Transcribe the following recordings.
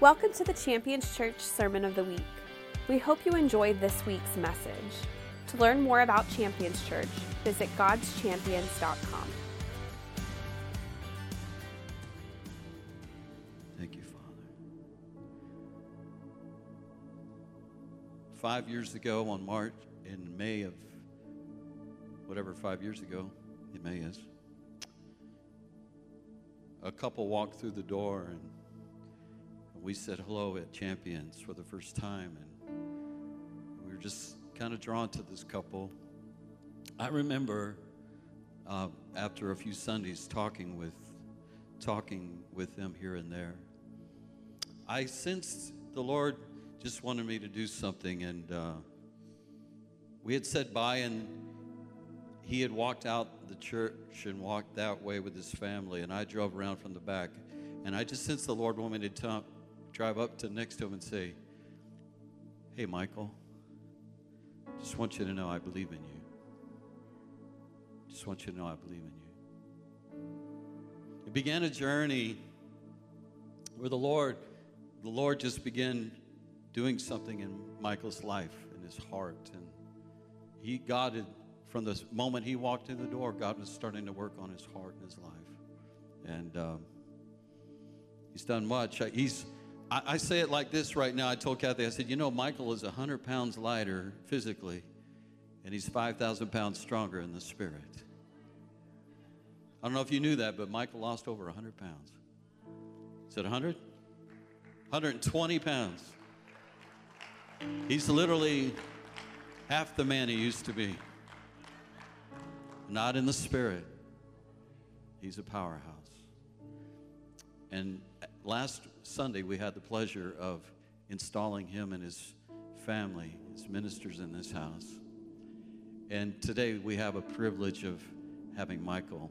Welcome to the Champions Church Sermon of the Week. We hope you enjoy this week's message. To learn more about Champions Church, visit godschampions.com. Thank you, Father. Five years ago, on March, in May of whatever five years ago, it May is, a couple walked through the door and we said hello at Champions for the first time. And we were just kind of drawn to this couple. I remember uh, after a few Sundays talking with talking with them here and there. I sensed the Lord just wanted me to do something, and uh, we had said bye, and he had walked out the church and walked that way with his family, and I drove around from the back, and I just sensed the Lord wanted me to t- drive up to next to him and say, "Hey, Michael, just want you to know I believe in you. Just want you to know I believe in you." It began a journey where the Lord, the Lord just began doing something in Michael's life, in his heart, and he, God had, from the moment he walked in the door, God was starting to work on his heart and his life, and um, he's done much. He's, I, I say it like this right now. I told Kathy, I said, you know, Michael is hundred pounds lighter physically, and he's five thousand pounds stronger in the spirit. I don't know if you knew that, but Michael lost over 100 pounds. Is it 100? 120 pounds. He's literally half the man he used to be. Not in the spirit. He's a powerhouse. And last Sunday, we had the pleasure of installing him and his family, his ministers in this house. And today, we have a privilege of having Michael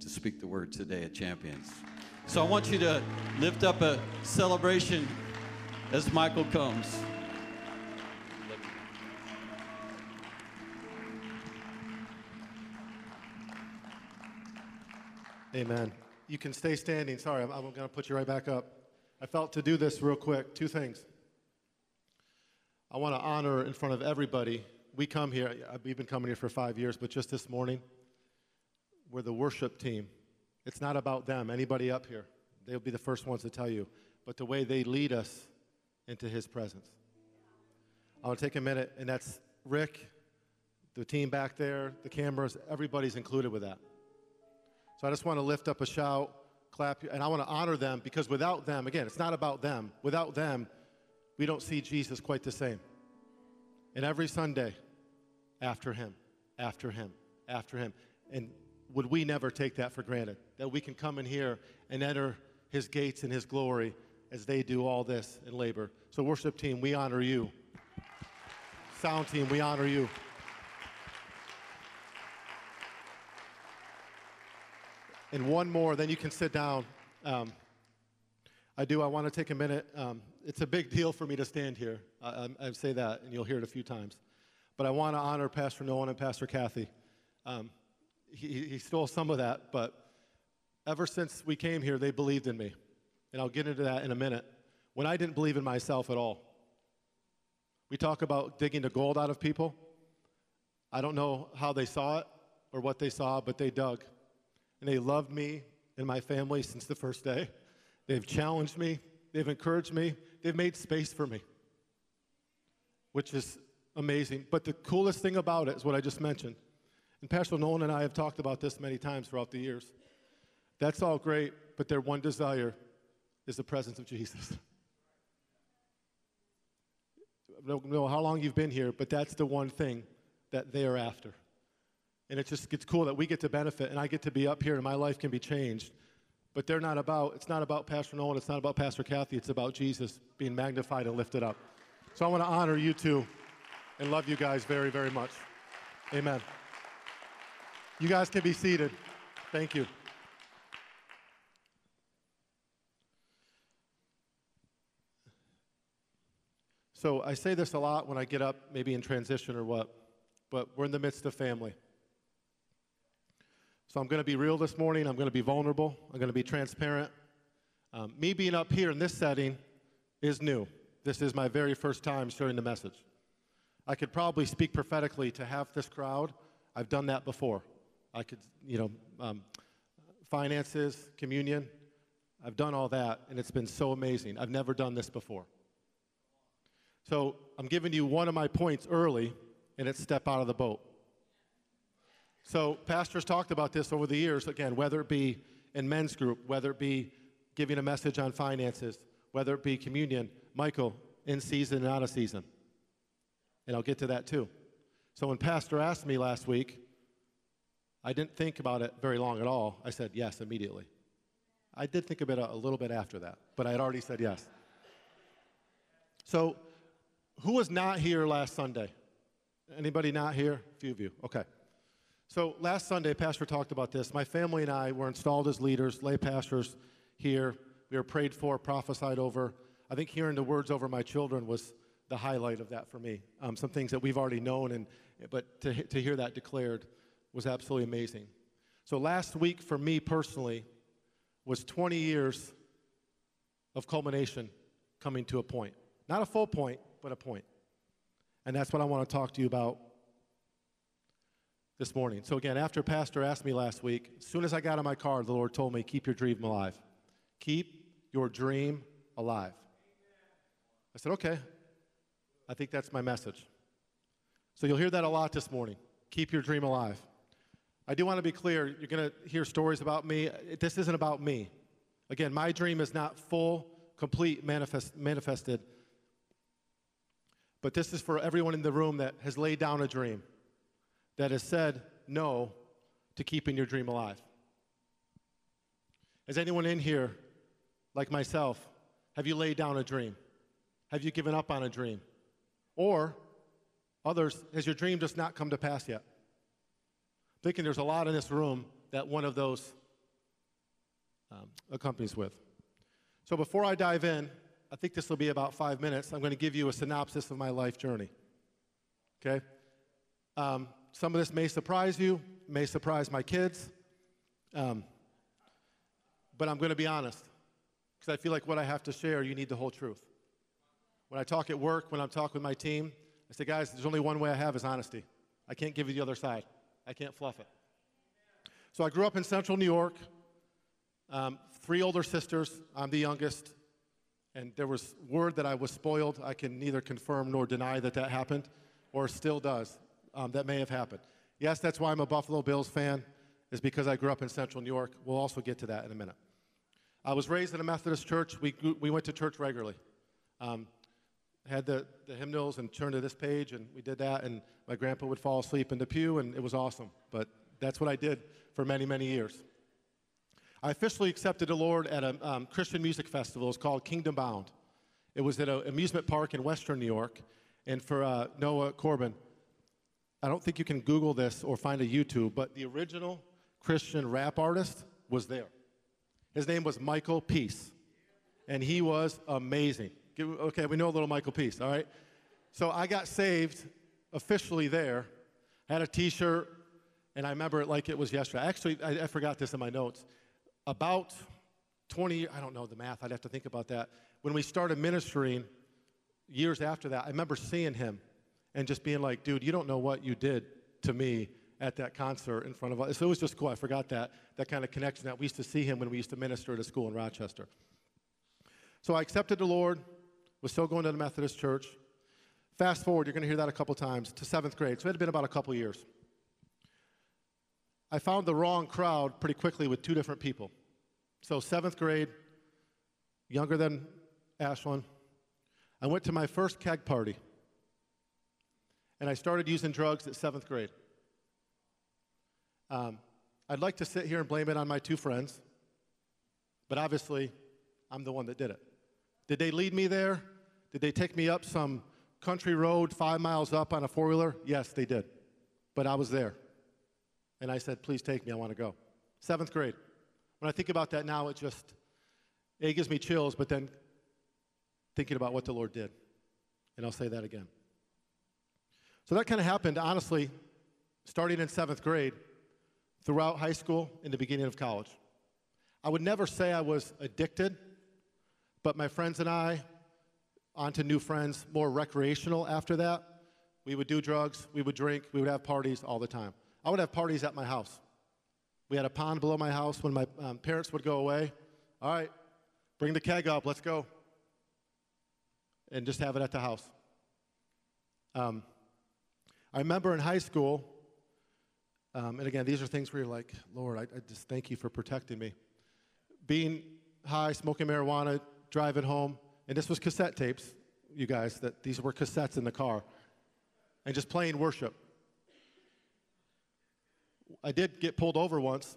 to speak the word today at Champions. So I want you to lift up a celebration as Michael comes. Amen. You can stay standing. Sorry, I'm, I'm going to put you right back up. I felt to do this real quick. Two things. I want to honor in front of everybody. We come here, we've been coming here for five years, but just this morning, we're the worship team. It's not about them, anybody up here. They'll be the first ones to tell you. But the way they lead us into His presence. I want to take a minute, and that's Rick, the team back there, the cameras, everybody's included with that. So I just want to lift up a shout, clap, and I want to honor them because without them, again, it's not about them. Without them, we don't see Jesus quite the same. And every Sunday, after Him, after Him, after Him. And would we never take that for granted? That we can come in here and enter his gates in his glory as they do all this in labor. So, worship team, we honor you. Sound team, we honor you. And one more, then you can sit down. Um, I do, I want to take a minute. Um, it's a big deal for me to stand here. I, I, I, say that, and you'll hear it a few times. But I want to honor Pastor Nolan and Pastor Kathy. Um, he, he stole some of that, but ever since we came here, they believed in me. And I'll get into that in a minute. When I didn't believe in myself at all, we talk about digging the gold out of people. I don't know how they saw it or what they saw, but they dug. And they loved me and my family since the first day. They've challenged me, they've encouraged me, they've made space for me, which is amazing. But the coolest thing about it is what I just mentioned and Pastor Nolan and I have talked about this many times throughout the years. That's all great, but their one desire is the presence of Jesus. I don't know how long you've been here, but that's the one thing that they are after. And it just gets cool that we get to benefit and I get to be up here and my life can be changed. But they're not about, it's not about Pastor Nolan, it's not about Pastor Kathy, it's about Jesus being magnified and lifted up. So I want to honor you two and love you guys very, very much. Amen. You guys can be seated. Thank you. So I say this a lot when I get up, maybe in transition or what, but we're in the midst of family. So I'm going to be real this morning. I'm going to be vulnerable. I'm going to be transparent. Um, me being up here in this setting is new. This is my very first time sharing the message. I could probably speak prophetically to half this crowd. I've done that before. I could, you know, um, finances, communion. I've done all that, and it's been so amazing. I've never done this before. So I'm giving you one of my points early, and it's step out of the boat. So pastors talked about this over the years, again, whether it be in men's group, whether it be giving a message on finances, whether it be communion. Michael, in season and out of season. And I'll get to that too. So when Pastor asked me last week, I didn't think about it very long at all. I said yes immediately. I did think about it a little bit after that, but I had already said yes. So, who was not here last Sunday? Anybody not here? A few of you. Okay. So, last Sunday, Pastor talked about this. My family and I were installed as leaders, lay pastors here. We were prayed for, prophesied over. I think hearing the words over my children was the highlight of that for me. Um, some things that we've already known, and, but to, to hear that declared was absolutely amazing. So last week for me personally was 20 years of culmination coming to a point. Not a full point, but a point. And that's what I want to talk to you about this morning. So again, after Pastor asked me last week, as soon as I got in my car, the Lord told me, keep your dream alive. Keep your dream alive. I said, okay. I think that's my message. So you'll hear that a lot this morning. Keep your dream alive. I do want to be clear. You're going to hear stories about me. This isn't about me. Again, my dream is not full, complete, manifest, manifested. But this is for everyone in the room that has laid down a dream, that has said no to keeping your dream alive. Is anyone in here, like myself, have you laid down a dream? Have you given up on a dream? Or others, has your dream just not come to pass yet? I'm thinking there's a lot in this room that one of those um, accompanies with. So before I dive in, I think this will be about five minutes. I'm going to give you a synopsis of my life journey. Okay? Um, some of this may surprise you, may surprise my kids, um, but I'm going to be honest because I feel like what I have to share, you need the whole truth. When I talk at work, when I'm talking with my team, I say, guys, there's only one way I have is honesty. I can't give you the other side. I can't fluff it. So I grew up in central New York. Um, three older sisters. I'm the youngest. And there was word that I was spoiled. I can neither confirm nor deny that that happened, or still does. Um, that may have happened. Yes, that's why I'm a Buffalo Bills fan, is because I grew up in central New York. We'll also get to that in a minute. I was raised in a Methodist church. We, we went to church regularly. Um, had the, the hymnals and turned to this page, and we did that. And my grandpa would fall asleep in the pew, and it was awesome. But that's what I did for many, many years. I officially accepted the Lord at a um, Christian music festival. It's called Kingdom Bound. It was at an amusement park in Western New York. And for uh, Noah Corbin, I don't think you can Google this or find a YouTube, but the original Christian rap artist was there. His name was Michael Peace, and he was amazing. Okay, we know a little Michael Peace, all right? So I got saved officially there, had a t shirt, and I remember it like it was yesterday. Actually, I, I forgot this in my notes. About 20, I don't know the math, I'd have to think about that. When we started ministering, years after that, I remember seeing him and just being like, dude, you don't know what you did to me at that concert in front of us. So it was just cool. I forgot that, that kind of connection that we used to see him when we used to minister at a school in Rochester. So I accepted the Lord, was still going to the Methodist church. Fast forward, you're going to hear that a couple times, to seventh grade. So it had been about a couple years. I found the wrong crowd pretty quickly with two different people. So, seventh grade, younger than Ashlyn, I went to my first keg party. And I started using drugs at seventh grade. Um, I'd like to sit here and blame it on my two friends, but obviously, I'm the one that did it. Did they lead me there? Did they take me up some country road five miles up on a four wheeler? Yes, they did. But I was there. And I said, please take me, I want to go. Seventh grade. When I think about that now, it just, it gives me chills, but then thinking about what the Lord did. And I'll say that again. So that kind of happened, honestly, starting in seventh grade, throughout high school, in the beginning of college. I would never say I was addicted But my friends and I, on to new friends, more recreational after that. We would do drugs, we would drink, we would have parties all the time. I would have parties at my house. We had a pond below my house when my um, parents would go away. All right, bring the keg up, let's go. And just have it at the house. Um, I remember in high school, um, and again, these are things where you're like, Lord, I, I just thank you for protecting me. Being high, smoking marijuana, driving home, and this was cassette tapes, you guys, that these were cassettes in the car, and just playing worship. I did get pulled over once.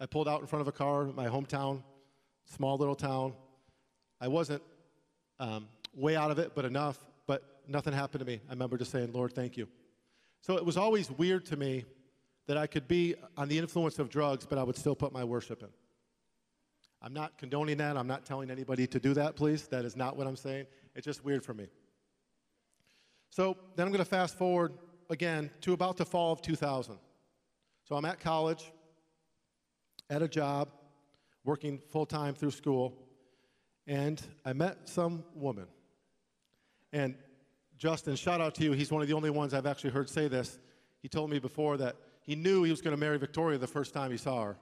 I pulled out in front of a car my hometown, small little town. I wasn't um, way out of it, but enough, but nothing happened to me. I remember just saying, Lord, thank you. So it was always weird to me that I could be on the influence of drugs, but I would still put my worship in. I'm not condoning that. I'm not telling anybody to do that, please. That is not what I'm saying. It's just weird for me. So then I'm going to fast forward again to about the fall of 2000. So I'm at college, at a job, working full time through school, and I met some woman. And Justin, shout out to you. He's one of the only ones I've actually heard say this. He told me before that he knew he was going to marry Victoria the first time he saw her.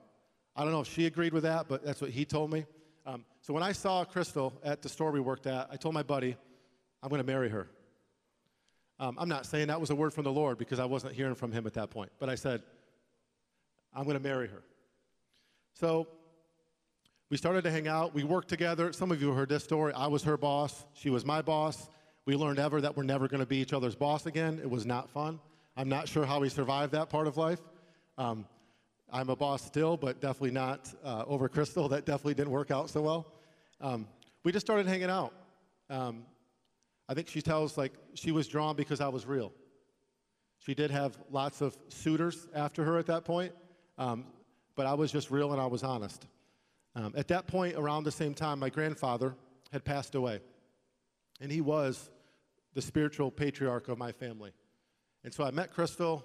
I don't know if she agreed with that, but that's what he told me. Um, so when I saw Crystal at the store we worked at, I told my buddy, I'm going to marry her. Um, I'm not saying that was a word from the Lord because I wasn't hearing from him at that point, but I said, I'm going to marry her. So we started to hang out. We worked together. Some of you heard this story. I was her boss, she was my boss. We learned ever that we're never going to be each other's boss again. It was not fun. I'm not sure how we survived that part of life. Um, I'm a boss still, but definitely not uh, over Crystal. That definitely didn't work out so well. Um, we just started hanging out. Um, I think she tells like she was drawn because I was real. She did have lots of suitors after her at that point, um, but I was just real and I was honest. Um, at that point, around the same time, my grandfather had passed away, and he was the spiritual patriarch of my family. And so I met Crystal.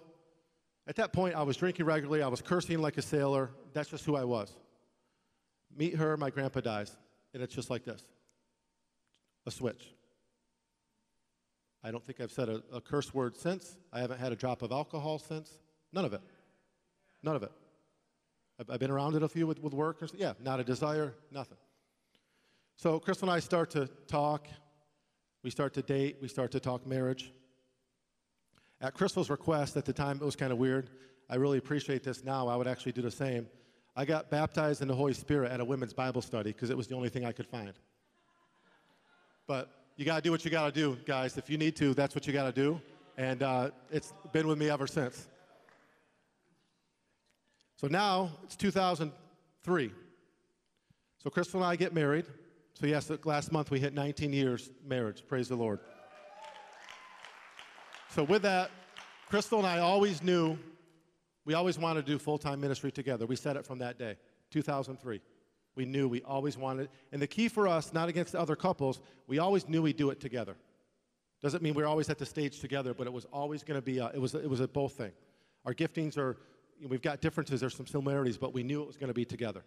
At that point, I was drinking regularly. I was cursing like a sailor. That's just who I was. Meet her, my grandpa dies. And it's just like this a switch. I don't think I've said a, a, curse word since. I haven't had a drop of alcohol since. None of it. None of it. I've, I've been around it a few with, with work. Yeah, not a desire, nothing. So Crystal and I start to talk. We start to date. We start to talk marriage. At Crystal's request, at the time it was kind of weird. I really appreciate this now. I would actually do the same. I got baptized in the Holy Spirit at a women's Bible study because it was the only thing I could find. But you got to do what you got to do, guys. If you need to, that's what you got to do. And uh, it's been with me ever since. So now it's 2003. So Crystal and I get married. So, yes, last month we hit 19 years marriage. Praise the Lord. So, with that, Crystal and I always knew we always wanted to do full time ministry together. We said it from that day, 2003. We knew we always wanted, and the key for us, not against other couples, we always knew we'd do it together. Doesn't mean we're always at the stage together, but it was always going to be, a, it, was, it was a both thing. Our giftings are, we've got differences, there's some similarities, but we knew it was going to be together.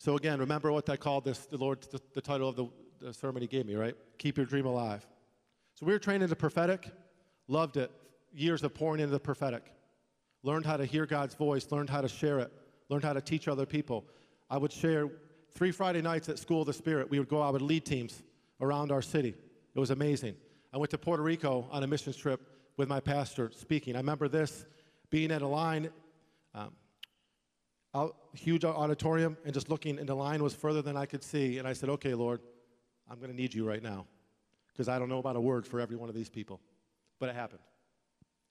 So again, remember what I called this, the Lord, the, the title of the, the sermon he gave me, right? Keep your dream alive. So we were trained in the prophetic, loved it. Years of pouring into the prophetic. Learned how to hear God's voice, learned how to share it, learned how to teach other people. I would share three Friday nights at School of the Spirit. We would go out with lead teams around our city. It was amazing. I went to Puerto Rico on a missions trip with my pastor speaking. I remember this being at a line, um, out, huge auditorium, and just looking, and the line was further than I could see. And I said, Okay, Lord, I'm going to need you right now because I don't know about a word for every one of these people. But it happened.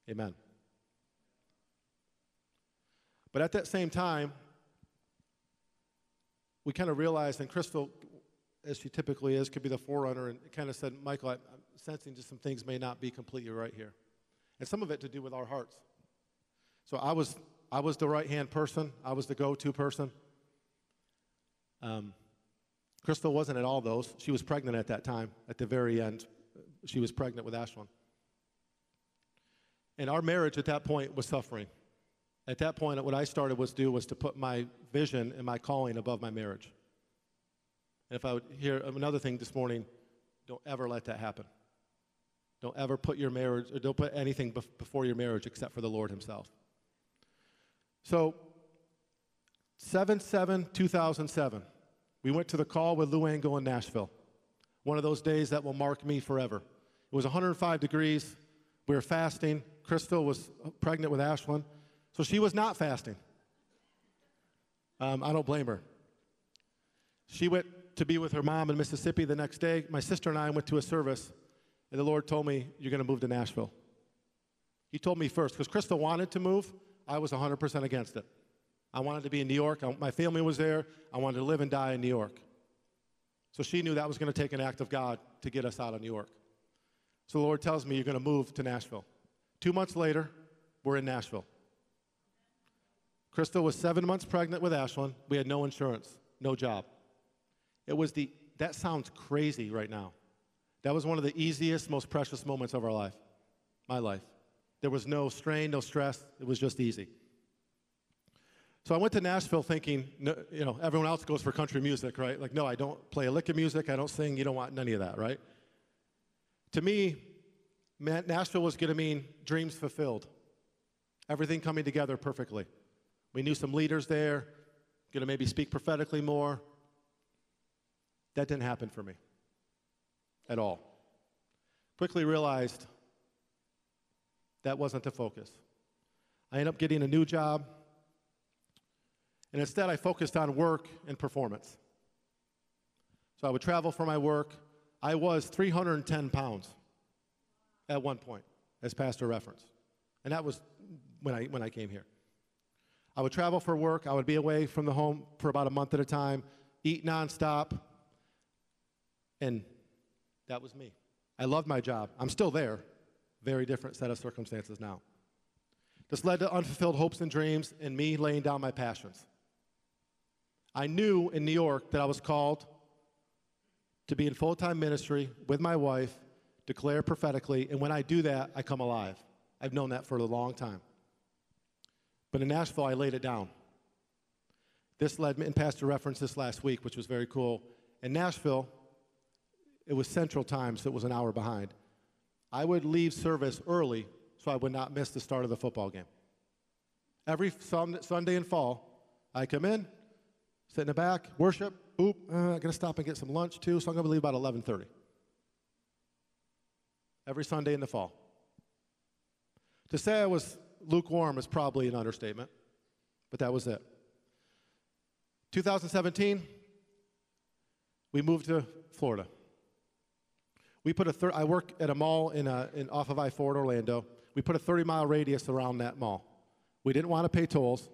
Amen. But at that same time, we kind of realized, and Crystal, as she typically is, could be the forerunner, and kind of said, Michael, I, am sensing just some things may not be completely right here. And some of it to do with our hearts. So I was, I was the right hand person, I was the go to person. Um, Crystal wasn't at all those. She was pregnant at that time, at the very end. She was pregnant with Ashlyn. And our marriage at that point was suffering. At that point, what I started was do was to put my vision and my calling above my marriage. And if I would hear another thing this morning, don't ever let that happen. Don't ever put your marriage, or don't put anything bef- before your marriage except for the Lord Himself. So, 7 7 2007, we went to the call with Lou Engle in Nashville. One of those days that will mark me forever. It was 105 degrees. We were fasting. Crystal was pregnant with Ashlyn, so she was not fasting. Um, I don't blame her. She went to be with her mom in Mississippi the next day. My sister and I went to a service, and the Lord told me, You're going to move to Nashville. He told me first, because Crystal wanted to move, I was 100% against it. I wanted to be in New York. I, my family was there. I wanted to live and die in New York. So she knew that was going to take an act of God to get us out of New York. So the Lord tells me, You're going to move to Nashville. Two months later, we're in Nashville. Crystal was seven months pregnant with Ashlyn. We had no insurance, no job. It was the, that sounds crazy right now. That was one of the easiest, most precious moments of our life, my life. There was no strain, no stress. It was just easy. So I went to Nashville thinking, you know, everyone else goes for country music, right? Like, no, I don't play a lick of music. I don't sing. You don't want any of that, right? To me, Nashville was going to mean dreams fulfilled, everything coming together perfectly. We knew some leaders there, going to maybe speak prophetically more. That didn't happen for me at all. Quickly realized that wasn't the focus. I ended up getting a new job, and instead I focused on work and performance. So I would travel for my work. I was 310 pounds at one point, as Pastor referenced. And that was when I, when I came here. I would travel for work. I would be away from the home for about a month at a time, eat nonstop, and that was me. I loved my job. I'm still there. Very different set of circumstances now. This led to unfulfilled hopes and dreams and me laying down my passions. I knew in New York that I was called to be in full time ministry with my wife, declare prophetically, and when I do that, I come alive. I've known that for a long time. But in Nashville, I laid it down. This led me, and Pastor referenced this last week, which was very cool. In Nashville, it was Central Time, so it was an hour behind. I would leave service early so I would not miss the start of the football game. Every Sunday in fall, I come in, sit in the back, worship. Oop, uh, I'm going to stop and get some lunch too, so I'm going to leave about 11:30. Every Sunday in the fall. To say I was lukewarm is probably an understatement, but that was it. 2017, we moved to Florida. We put a thir- I work at a mall in, a, in off of I-4 in Orlando. We put a 30 mile radius around that mall. We didn't want to pay tolls.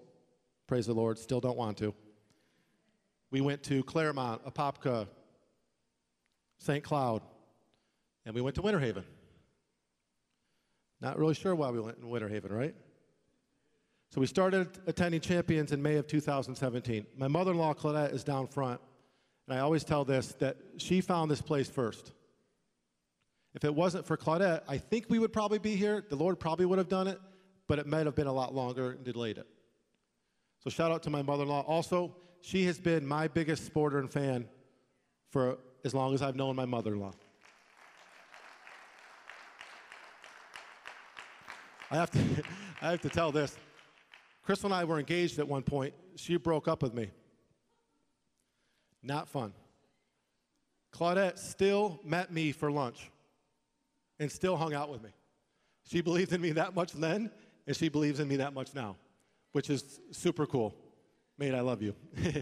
Praise the Lord, still don't want to. We went to Clermont, Apopka, St. Cloud, and we went to Winter Haven. Not really sure why we went in Winter Haven, right? So we started attending Champions in May of 2017. My mother in law, Claudette, is down front, and I always tell this that she found this place first. If it wasn't for Claudette, I think we would probably be here. The Lord probably would have done it, but it might have been a lot longer and delayed it. So shout out to my mother in law. Also, she has been my biggest supporter and fan for as long as I've known my mother in law. I have to, I have to tell this. Crystal and I were engaged at one point. She broke up with me. Not fun. Claudette still met me for lunch and still hung out with me. She believed in me that much then, and she believes in me that much now, which is super cool. Mate, I love you.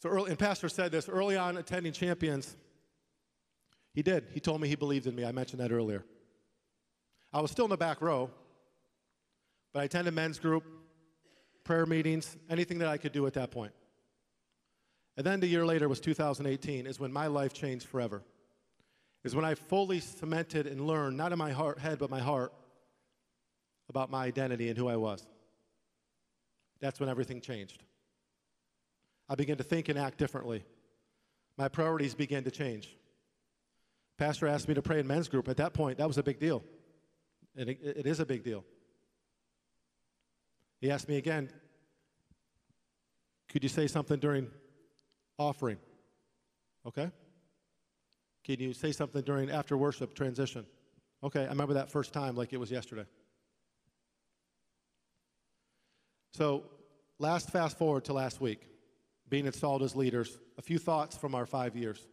so, early, and Pastor said this early on attending Champions, he did. He told me he believed in me. I mentioned that earlier. I was still in the back row, but I attended men's group, prayer meetings, anything that I could do at that point. And then the year later was 2018, is when my life changed forever is when I fully cemented and learned, not in my heart, head, but my heart, about my identity and who I was. That's when everything changed. I began to think and act differently. My priorities began to change. Pastor asked me to pray in men's group. At that point, that was a big deal. And it, it is a big deal. He asked me again, could you say something during offering? Okay. Can you say something during after worship transition? Okay, I remember that first time like it was yesterday. So, last fast forward to last week, being installed as leaders, a few thoughts from our five years.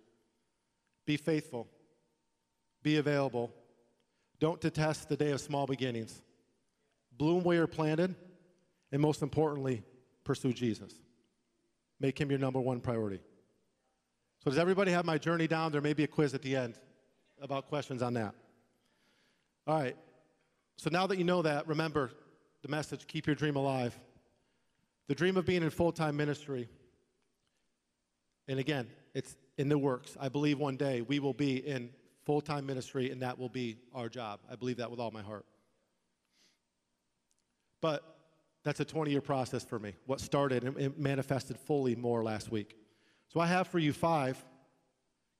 Be faithful, be available, don't detest the day of small beginnings, bloom where you're planted, and most importantly, pursue Jesus. Make him your number one priority. So, does everybody have my journey down? There may be a quiz at the end about questions on that. All right. So, now that you know that, remember the message keep your dream alive. The dream of being in full time ministry. And again, it's in the works. I believe one day we will be in full time ministry, and that will be our job. I believe that with all my heart. But that's a 20 year process for me. What started and manifested fully more last week. So I have for you five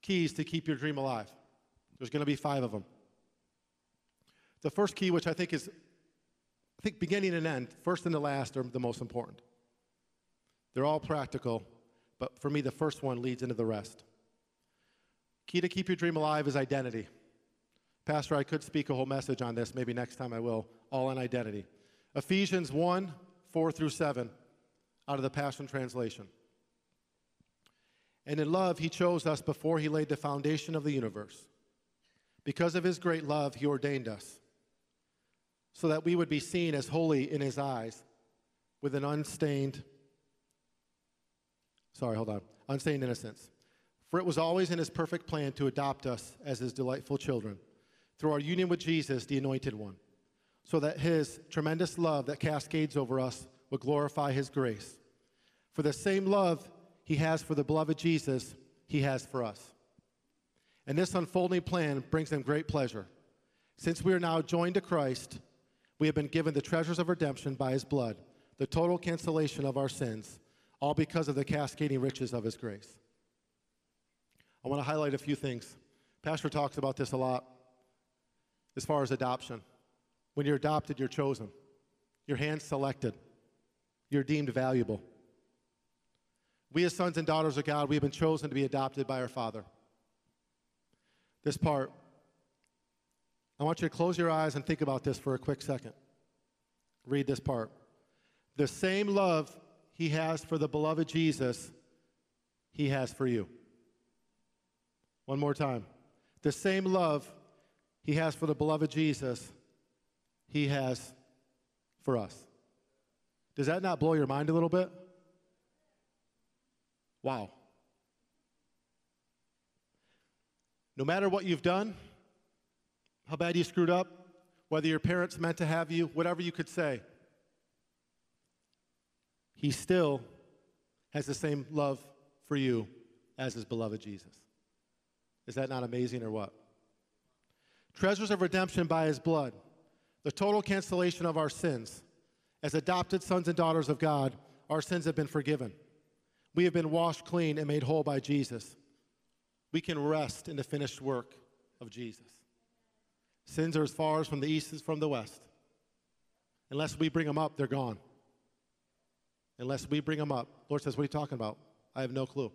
keys to keep your dream alive. There's going to be five of them. The first key, which I think is, I think beginning and end, first and the last are the most important. They're all practical, but for me, the first one leads into the rest. Key to keep your dream alive is identity. Pastor, I could speak a whole message on this. Maybe next time I will. All on identity. Ephesians 1 4 through 7 out of the Passion Translation. And in love, he chose us before he laid the foundation of the universe. Because of his great love, he ordained us so that we would be seen as holy in his eyes with an unstained, sorry, hold on, unstained innocence. For it was always in his perfect plan to adopt us as his delightful children through our union with Jesus, the anointed one, so that his tremendous love that cascades over us would glorify his grace. For the same love he has for the beloved Jesus, he has for us. And this unfolding plan brings him great pleasure. Since we are now joined to Christ, we have been given the treasures of redemption by his blood, the total cancellation of our sins, all because of the cascading riches of his grace. I want to highlight a few things. Pastor talks about this a lot as far as adoption. When you're adopted, you're chosen, your hand selected, you're deemed valuable. We, as sons and daughters of God, we have been chosen to be adopted by our Father. This part, I want you to close your eyes and think about this for a quick second. Read this part. The same love he has for the beloved Jesus, he has for you. One more time. The same love he has for the beloved Jesus, he has for us. Does that not blow your mind a little bit? Wow. No matter what you've done, how bad you screwed up, whether your parents meant to have you, whatever you could say, he still has the same love for you as his beloved Jesus. Is that not amazing or what? Treasures of redemption by his blood, the total cancellation of our sins. As adopted sons and daughters of God, our sins have been forgiven. We have been washed clean and made whole by Jesus. We can rest in the finished work of Jesus. Sins are as far as from the east as from the west. Unless we bring them up, they're gone. Unless we bring them up. Lord says, What are you talking about? I have no clue.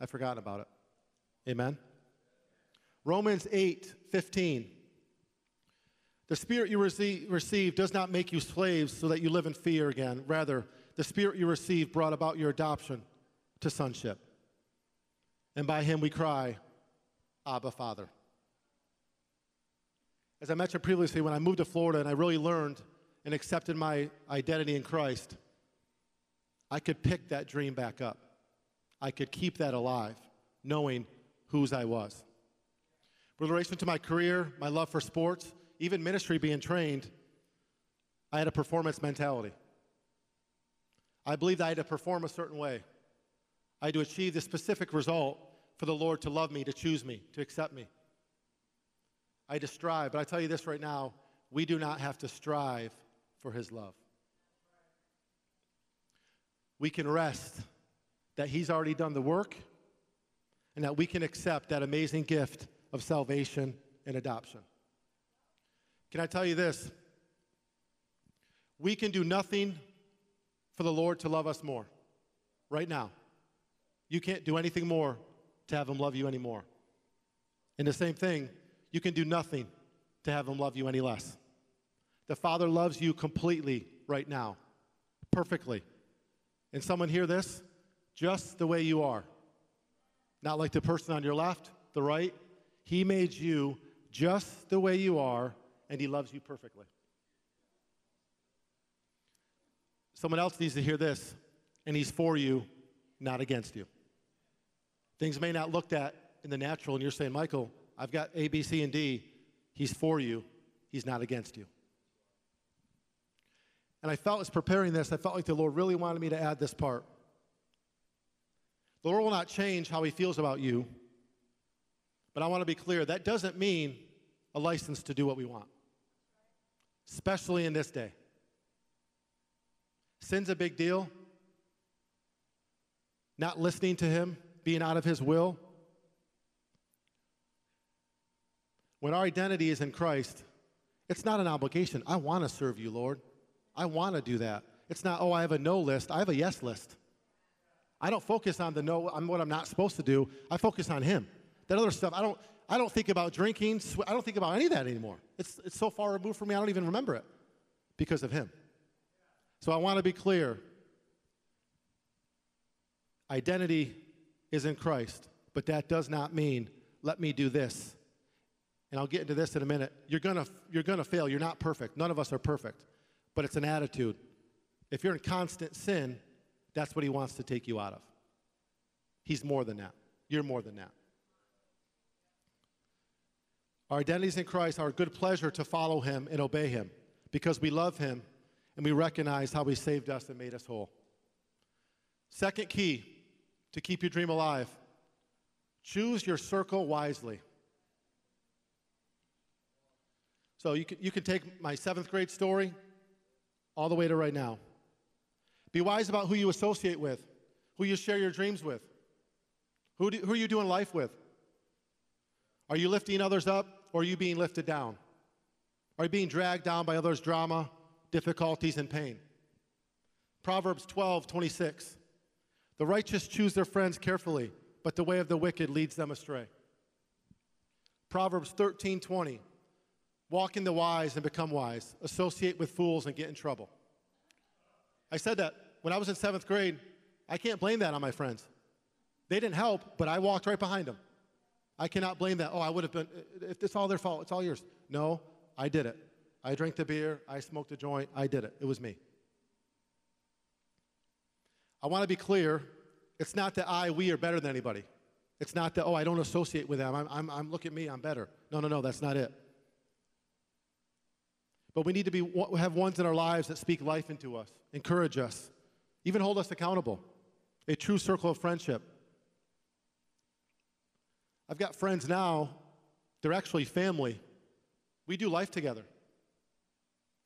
I've forgotten about it. Amen. Romans 8 15. The spirit you receive, does not make you slaves so that you live in fear again. Rather, the spirit you receive brought about your adoption to sonship. And by him we cry, Abba, Father. As I mentioned previously, when I moved to Florida and I really learned and accepted my identity in Christ, I could pick that dream back up. I could keep that alive, knowing whose I was. With relation to my career, my love for sports, even ministry being trained, I had a performance mentality. I believed I had to perform a certain way. I had to achieve this specific result for the Lord to love me, to choose me, to accept me. I had to strive, but I tell you this right now we do not have to strive for His love. We can rest that He's already done the work and that we can accept that amazing gift of salvation and adoption. Can I tell you this? We can do nothing for the Lord to love us more. Right now. You can't do anything more to have Him love you anymore. And the same thing, you can do nothing to have Him love you any less. The Father loves you completely right now, perfectly. And someone hear this? Just the way you are. Not like the person on your left, the right. He made you just the way you are, and He loves you perfectly. Someone else needs to hear this, and He's for you, not against you. Things may not look that in the natural, and you're saying, Michael, I've got A, B, C, and D. He's for you, He's not against you. And I felt as preparing this, I felt like the Lord really wanted me to add this part. The Lord will not change how He feels about you, but I want to be clear that doesn't mean a license to do what we want, especially in this day. Sin's a big deal. Not listening to Him, being out of His will. When our identity is in Christ, it's not an obligation. I want to serve you, Lord. I want to do that. It's not, oh, I have a no list. I have a yes list. I don't focus on the no, on what I'm not supposed to do. I focus on Him. That other stuff, I don't, I don't think about drinking. I don't think about any of that anymore. It's, it's so far removed from me, I don't even remember it because of Him. So I want to be clear. Identity is in Christ, but that does not mean let me do this. And I'll get into this in a minute. You're to you're to fail. You're not perfect. None of us are perfect. But it's an attitude. If you're in constant sin, that's what he wants to take you out of. He's more than that. You're more than that. Our identities in Christ are a good pleasure to follow him and obey him because we love him and we recognize how he saved us and made us whole. Second key to keep your dream alive choose your circle wisely. So you can, you can take my seventh grade story all the way to right now. Be wise about who you associate with, who you share your dreams with, who, do, who are you doing life with? Are you lifting others up or are you being lifted down? Are you being dragged down by others' drama, difficulties, and pain? Proverbs 12, 26. The righteous choose their friends carefully, but the way of the wicked leads them astray. Proverbs 13, 20. Walk in the wise and become wise. Associate with fools and get in trouble. I said that when I was in seventh grade. I can't blame that on my friends. They didn't help, but I walked right behind them. I cannot blame that. Oh, I would have been, if it's all their fault, it's all yours. No, I did it. I drank the beer, I smoked a joint, I did it. It was me. I want to be clear it's not that I, we are better than anybody. It's not that, oh, I don't associate with them. I'm, I'm, I'm look at me, I'm better. No, no, no, that's not it. But we need to be, have ones in our lives that speak life into us, encourage us, even hold us accountable. A true circle of friendship. I've got friends now, they're actually family. We do life together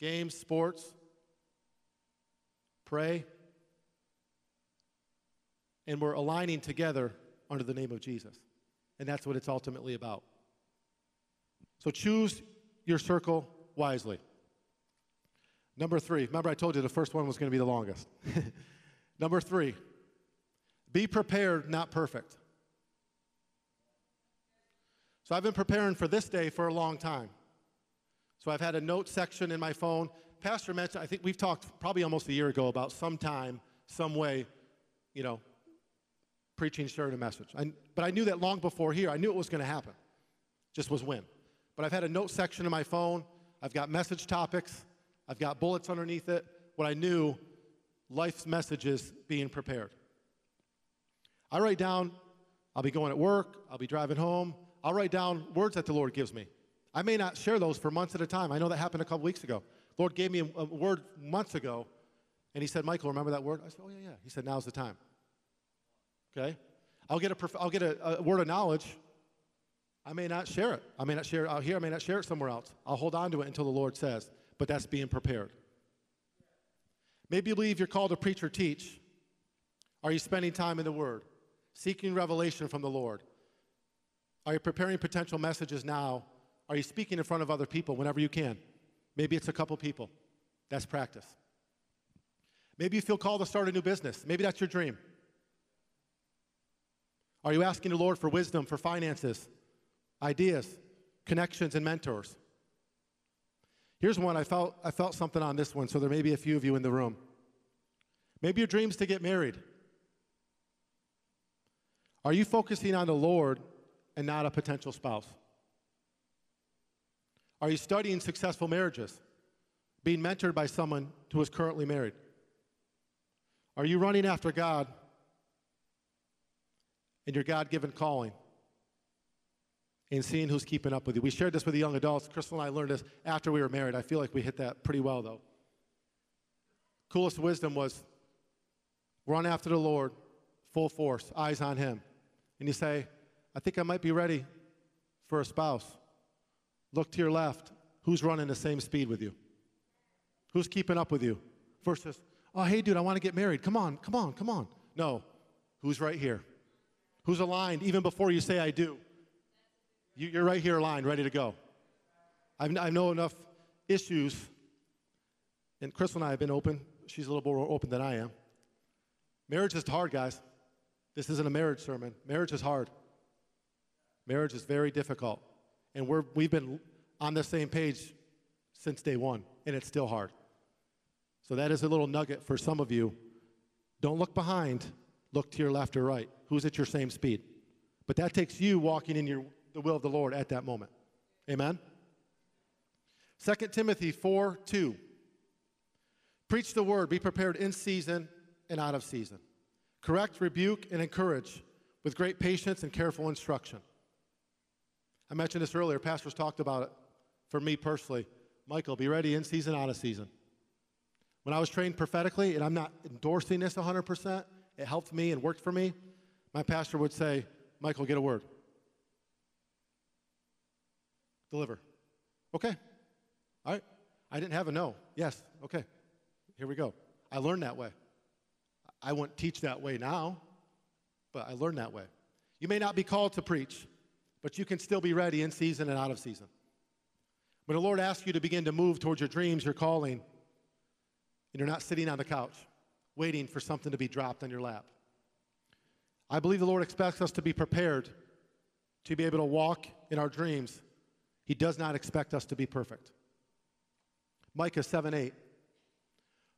games, sports, pray, and we're aligning together under the name of Jesus. And that's what it's ultimately about. So choose your circle wisely. Number three, remember I told you the first one was going to be the longest. Number three, be prepared, not perfect. So I've been preparing for this day for a long time. So I've had a note section in my phone. Pastor mentioned, I think we've talked probably almost a year ago about sometime, some way, you know, preaching, sharing a message. I, but I knew that long before here. I knew it was going to happen. Just was when. But I've had a note section in my phone. I've got message topics. I've got bullets underneath it. What I knew, life's messages being prepared. I write down, I'll be going at work, I'll be driving home, I'll write down words that the Lord gives me. I may not share those for months at a time. I know that happened a couple weeks ago. Lord gave me a, a word months ago, and He said, Michael, remember that word? I said, Oh, yeah, yeah. He said, Now's the time. Okay? I'll get, a, I'll get a, a word of knowledge. I may not share it. I may not share it out here. I may not share it somewhere else. I'll hold on to it until the Lord says but that's being prepared. Maybe you believe you're called to preach or teach. Are you spending time in the Word? Seeking revelation from the Lord? Are you preparing potential messages now? Are you speaking in front of other people whenever you can? Maybe it's a couple people. That's practice. Maybe you feel called to start a new business. Maybe that's your dream. Are you asking the Lord for wisdom, for finances, ideas, connections, and mentors? Here's one I felt, I felt something on this one, so there may be a few of you in the room. Maybe your dream's to get married. Are you focusing on the Lord and not a potential spouse? Are you studying successful marriages, being mentored by someone who is currently married? Are you running after God and your God given calling and seeing who's keeping up with you? We shared this with the young adults. Crystal and I learned this after we were married. I feel like we hit that pretty well, though. Coolest wisdom was run after the Lord, full force, eyes on Him. And you say, I think I might be ready for a spouse. Look to your left. Who's running the same speed with you? Who's keeping up with you? Versus, oh, hey, dude, I want to get married. Come on, come on, come on. No. Who's right here? Who's aligned even before you say, I do? You, are right here aligned, ready to go. I've, I know enough issues, and Crystal and I have been open. She's a little more open than I am. Marriage is hard, guys. This isn't a marriage sermon. Marriage is hard. Marriage is very difficult. And we're, we've been on the same page since day one, and it's still hard. So that is a little nugget for some of you. Don't look behind, look to your left or right. Who's at your same speed? But that takes you walking in your, the will of the Lord at that moment. Amen? 2 Timothy 4 2. Preach the word, be prepared in season and out of season. Correct, rebuke, and encourage with great patience and careful instruction. I mentioned this earlier. Pastors talked about it for me personally. Michael, be ready in season, out of season. When I was trained prophetically, and I'm not endorsing this 100%, it helped me and worked for me. My pastor would say, Michael, get a word. Deliver. Okay. All right. I didn't have a no. Yes. Okay. Here we go. I learned that way. I wouldn't teach that way now, but I learned that way. You may not be called to preach, but you can still be ready in season and out of season. When the Lord asks you to begin to move towards your dreams, your calling, and you're not sitting on the couch waiting for something to be dropped on your lap. I believe the Lord expects us to be prepared to be able to walk in our dreams. He does not expect us to be perfect. Micah 7 8.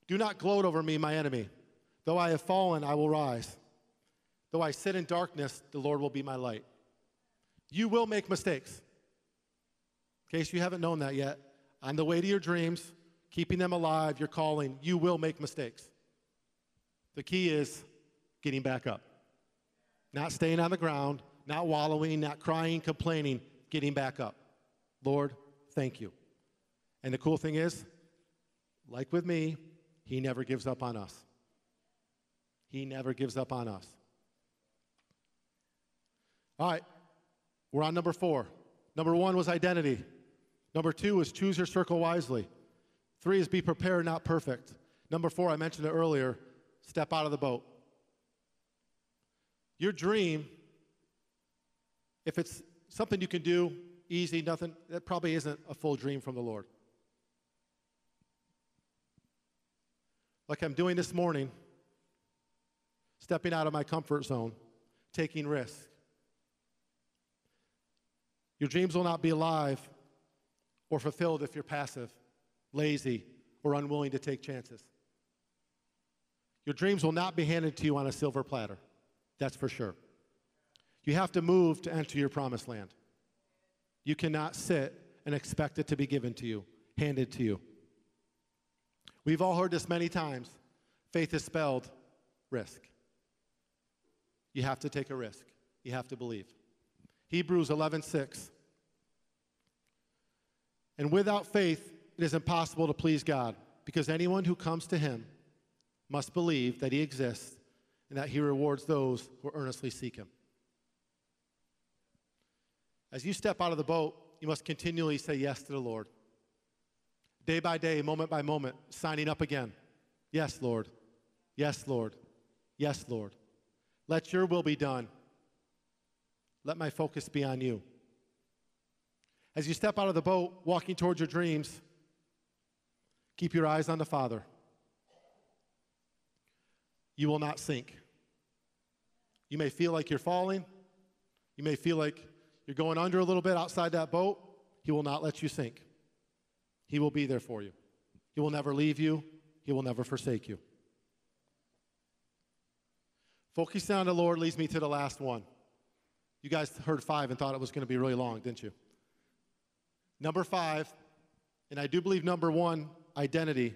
Do not gloat over me, my enemy. Though I have fallen, I will rise. Though I sit in darkness, the Lord will be my light. You will make mistakes. In case you haven't known that yet, on the way to your dreams, keeping them alive, your calling, you will make mistakes. The key is getting back up. Not staying on the ground, not wallowing, not crying, complaining, getting back up. Lord, thank you. And the cool thing is, like with me, He never gives up on us. He never gives up on us. All right, we're on number four. Number one was identity. Number two is choose your circle wisely. Three is be prepared, not perfect. Number four, I mentioned it earlier step out of the boat. Your dream, if it's something you can do, easy, nothing, that probably isn't a full dream from the Lord. Like I'm doing this morning, stepping out of my comfort zone, taking risks. Your dreams will not be alive or fulfilled if you're passive, lazy, or unwilling to take chances. Your dreams will not be handed to you on a silver platter. That's for sure. You have to move to enter your promised land. You cannot sit and expect it to be given to you, handed to you. We've all heard this many times. Faith is spelled risk. You have to take a risk. You have to believe. Hebrews 11:6. And without faith, it is impossible to please God, because anyone who comes to him must believe that he exists and that he rewards those who earnestly seek him. As you step out of the boat, you must continually say yes to the Lord. Day by day, moment by moment, signing up again. Yes, Lord. Yes, Lord. Yes, Lord. Let your will be done. Let my focus be on you. As you step out of the boat, walking towards your dreams, keep your eyes on the Father. you will not sink. You may feel like you're falling. You may feel like you're going under a little bit outside that boat. He will not let you sink. He will be there for you. He will never leave you. He will never forsake you. Focusing on the Lord leads me to the last one. You guys heard five and thought it was going to be really long, didn't you? Number five, and I do believe number one, identity,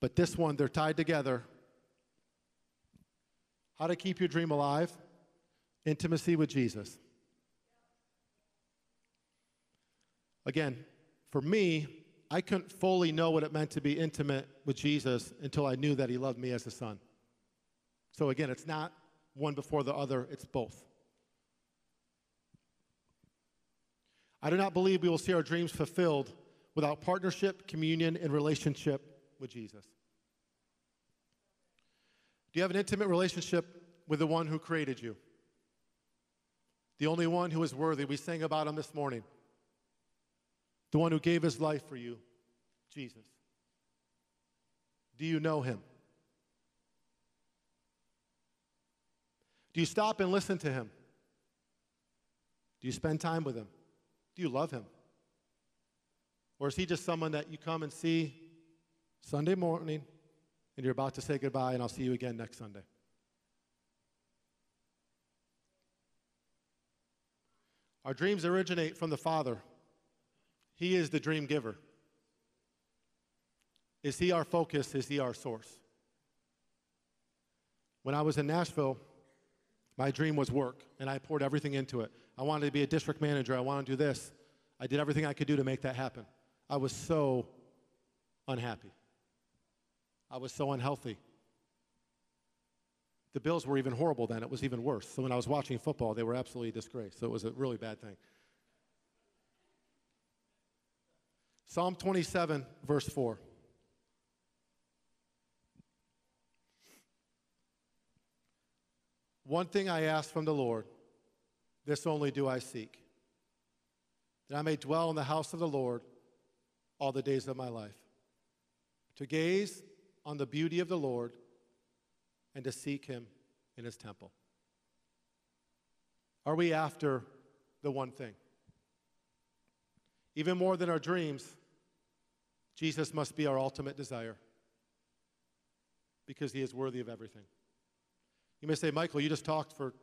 but this one, they're tied together. How to keep your dream alive? Intimacy with Jesus. Again, for me, I couldn't fully know what it meant to be intimate with Jesus until I knew that he loved me as a son. So again, it's not one before the other, it's both. I do not believe we will see our dreams fulfilled without partnership, communion, and relationship with Jesus. Do you have an intimate relationship with the one who created you? The only one who is worthy. We sang about him this morning. The one who gave his life for you, Jesus. Do you know him? Do you stop and listen to him? Do you spend time with him? Do you love him? Or is he just someone that you come and see Sunday morning and you're about to say goodbye and I'll see you again next Sunday? Our dreams originate from the Father. He is the dream giver. Is He our focus? Is He our source? When I was in Nashville, my dream was work, and I poured everything into it. I wanted to be a district manager. I wanted to do this. I did everything I could do to make that happen. I was so unhappy. I was so unhealthy. The Bills were even horrible then. It was even worse. So when I was watching football, they were absolutely disgraced. So it was a really bad thing. Psalm 27, verse 4. One thing I ask from the Lord, this only do I seek that I may dwell in the house of the Lord all the days of my life, to gaze on the beauty of the Lord and to seek him in his temple. Are we after the one thing? Even more than our dreams, Jesus must be our ultimate desire because he is worthy of everything. You may say, Michael, you just talked for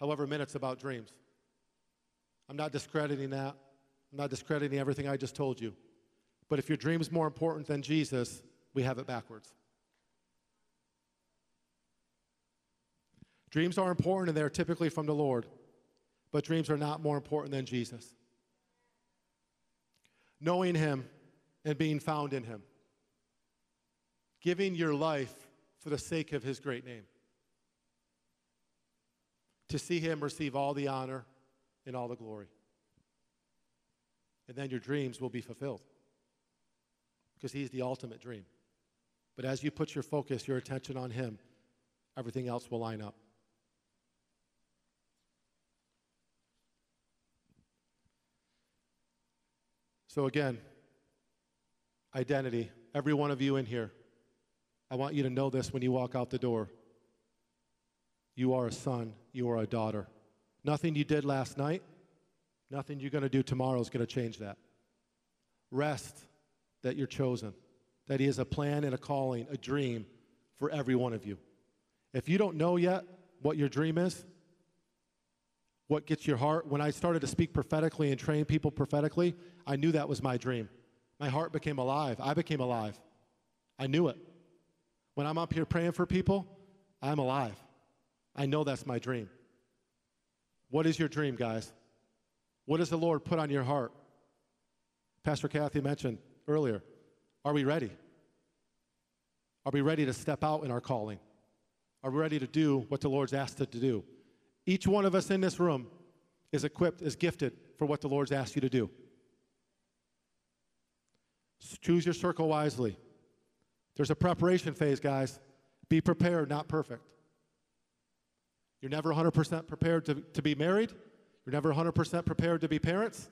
however minutes about dreams. I'm not discrediting that. I'm not discrediting everything I just told you. But if your dream is more important than Jesus, we have it backwards. Dreams are important and they're typically from the Lord, but dreams are not more important than Jesus. Knowing Him and being found in Him. Giving your life for the sake of His great name. To see Him receive all the honor and all the glory and then your dreams will be fulfilled because He's the ultimate dream. But as you put your focus, your attention on Him, everything else will line up. So, again, identity. Every one of you in here, I want you to know this when you walk out the door. You are a son, you are a daughter. Nothing you did last night, Nothing you're going to do tomorrow is going to change that. Rest that you're chosen, that He has a plan and a calling, a dream for every one of you. If you don't know yet what your dream is, what gets your heart, when I started to speak prophetically and train people prophetically, I knew that was my dream. My heart became alive. I became alive. I knew it. When I'm up here praying for people, I'm alive. I know that's my dream. What is your dream, guys? What does the Lord put on your heart? Pastor Kathy mentioned earlier. Are we ready? Are we ready to step out in our calling? Are we ready to do what the Lord's asked us to do? Each one of us in this room is equipped, is gifted for what the Lord's asked you to do. Choose your circle wisely. There's a preparation phase, guys. Be prepared, not perfect. You're never 100% prepared to, to be married. You're never 100% prepared to be parents.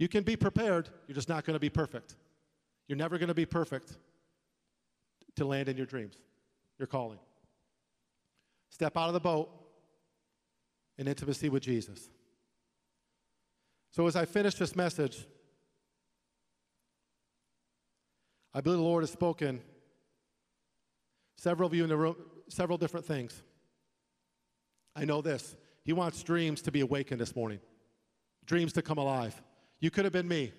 You can be prepared, you're just not going to be perfect. You're never going to be perfect to land in your dreams. your calling. Step out of the boat in intimacy with Jesus. So, as I finish this message, I believe the Lord has spoken several of you in the room, several different things. I know this. He wants dreams to be awakened this morning, dreams to come alive. You could have been me.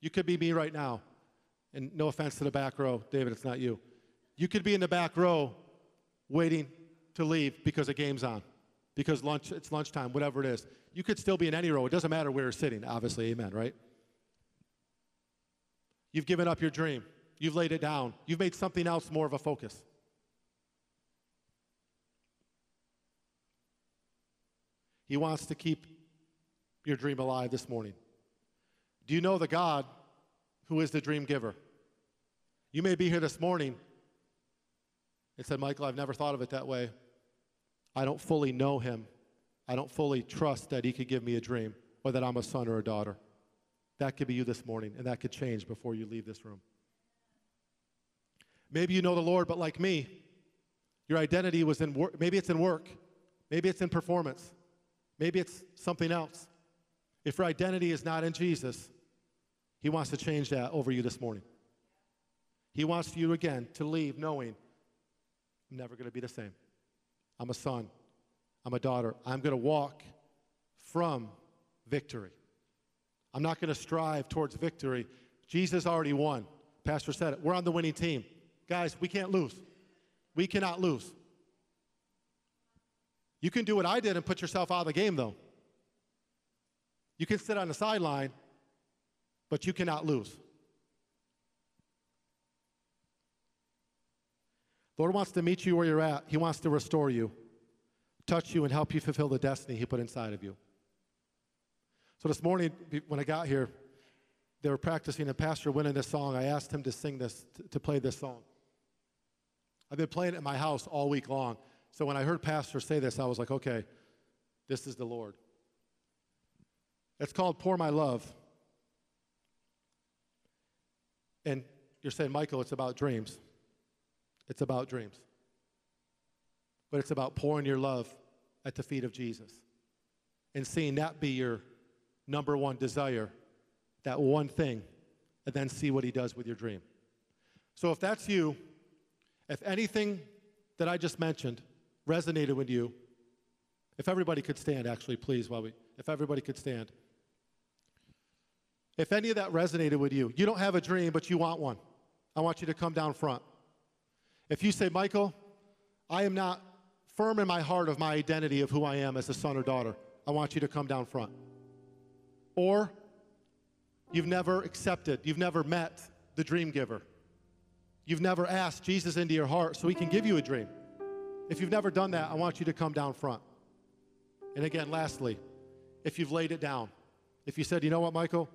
You could be me right now. And no offense to the back row, David, it's not you. You could be in the back row waiting to leave because a game's on, because lunch, it's lunchtime, whatever it is. You could still be in any row. It doesn't matter where you're sitting, obviously, amen, right? You've given up your dream. You've laid it down. You've made something else more of a focus. He wants to keep your dream alive this morning. Do you know the God who is the dream giver? You may be here this morning and said, Michael, I've never thought of it that way. I don't fully know him. I don't fully trust that he could give me a dream or that I'm a son or a daughter. That could be you this morning, and that could change before you leave this room. Maybe you know the Lord, but like me, your identity was in work. Maybe it's in work. Maybe it's in performance. Maybe it's something else. If your identity is not in Jesus, He wants to change that over you this morning. He wants you again to leave knowing I'm never going to be the same. I'm a son. I'm a daughter. I'm going to walk from victory. I'm not going to strive towards victory. Jesus already won. Pastor said it. We're on the winning team. Guys, we can't lose. We cannot lose. You can do what I did and put yourself out of the game, though. You can sit on the sideline, but you cannot lose. Lord wants to meet you where you're at. He wants to restore you, touch you, and help you fulfill the destiny He put inside of you. So this morning, when I got here, they were practicing, and Pastor went in this song. I asked him to sing this, to play this song. I've been playing it in my house all week long. So when I heard Pastor say this, I was like, okay, this is the Lord. It's called Pour My Love. And you're saying, Michael, it's about dreams. It's about dreams. But it's about pouring your love at the feet of Jesus and seeing that be your number one desire, that one thing, and then see what he does with your dream. So if that's you, if anything that I just mentioned resonated with you, if everybody could stand, actually, please, while we, if everybody could stand. If any of that resonated with you, you don't have a dream, but you want one. I want you to come down front. If you say, Michael, I am not firm in my heart of my identity of who I am as a son or daughter, I want you to come down front. Or you've never accepted, you've never met the dream giver. You've never asked Jesus into your heart so he can give you a dream. If you've never done that, I want you to come down front. And again, lastly, if you've laid it down, if you said, you know what, Michael,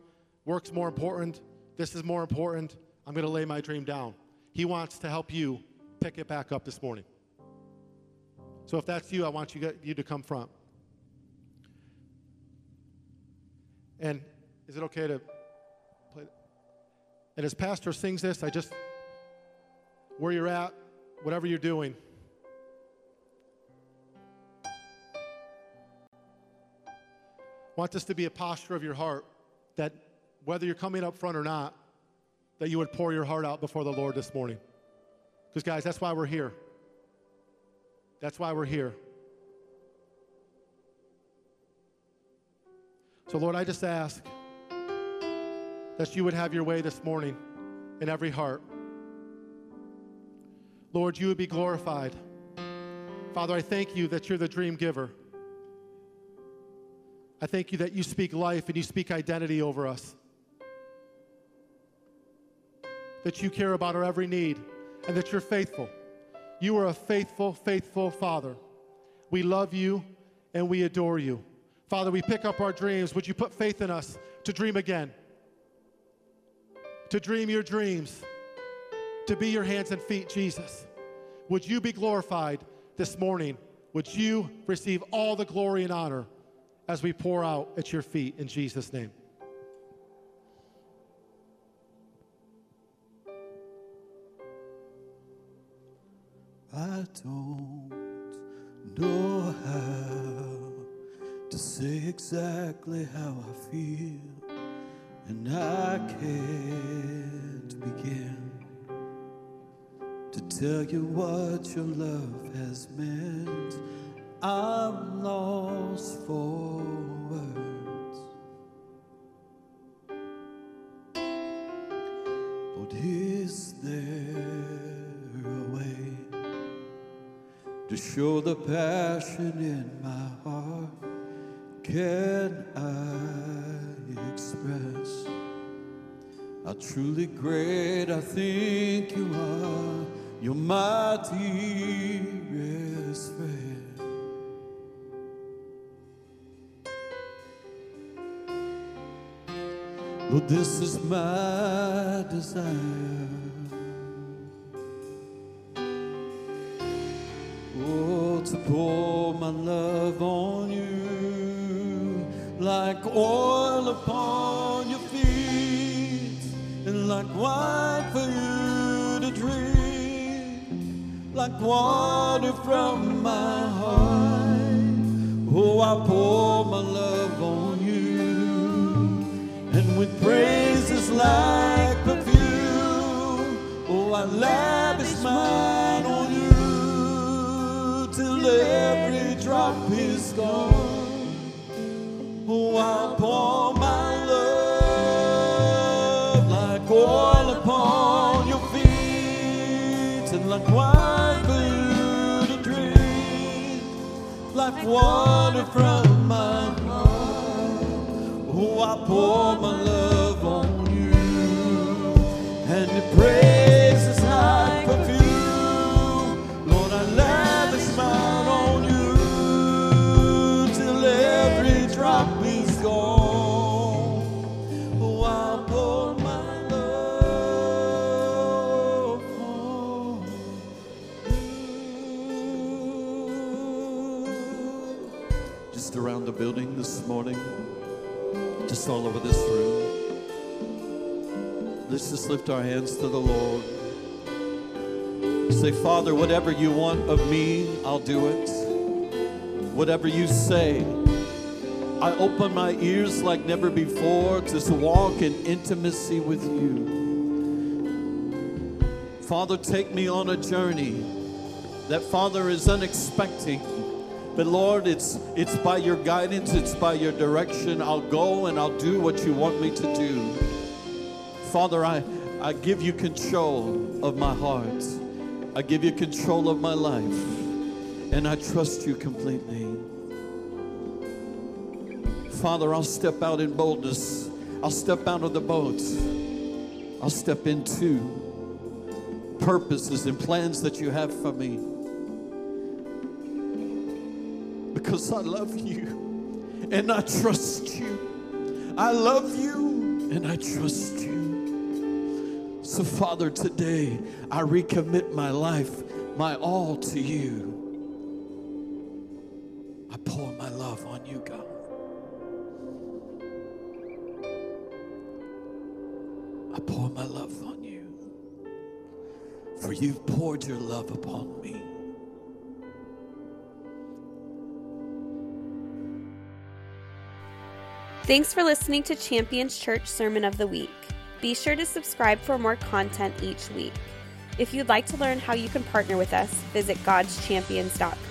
work's more important, this is more important, I'm going to lay my dream down. He wants to help you pick it back up this morning. So if that's you, I want you, you to come front. And is it okay to play? And as Pastor sings this, I just where you're at, whatever you're doing. want this to be a posture of your heart that whether you're coming up front or not, that you would pour your heart out before the Lord this morning. Because, guys, that's why we're here. That's why we're here. So, Lord, I just ask that you would have your way this morning in every heart. Lord, you would be glorified. Father, I thank you that you're the dream giver. I thank you that you speak life and you speak identity over us. That you care about our every need and that you're faithful. You are a faithful, faithful Father. We love you and we adore you. Father, we pick up our dreams. Would you put faith in us to dream again? To dream your dreams to be your hands and feet, Jesus. Would you be glorified this morning? Would you receive all the glory and honor as we pour out at your feet in Jesus' name? I don't know how to say exactly how I feel, and I can't begin to tell you what your love has meant. I'm lost for words. But is there to show the passion in my heart? Can I express how truly great I think you are? You're my dearest friend. Lord, this is my desire. To pour my love on you like oil upon your feet and like wine for you to drink, like water from my heart. Oh, I pour my love on you and with praises like perfume. Oh, I lavish till every drop is gone. Oh, I pour my love like oil upon your feet and like wine you to drink, like water from my heart. Oh, I pour my love on you, and the building this morning just all over this room. Let's just lift our hands to the Lord. Say, Father, whatever you want of me, I'll do it. Whatever you say, I open my ears like never before to walk in intimacy with you. Father, take me on a journey that, Father, is unexpected. But Lord, it's it's by your guidance, it's by your direction. I'll go and I'll do what you want me to do. Father, I, I give you control of my heart. I give you control of my life. And I trust you completely. Father, I'll step out in boldness. I'll step out of the boat. I'll step into purposes and plans that you have for me. Because I love you and I trust you. I love you and I trust you. So, Father, today I recommit my life, my all to you. I pour my love on you, God. I pour my love on you. For you've poured your love upon me. Thanks for listening to Champions Church Sermon of the Week. Be sure to subscribe for more content each week. If you'd like to learn how you can partner with us, visit godschampions.com.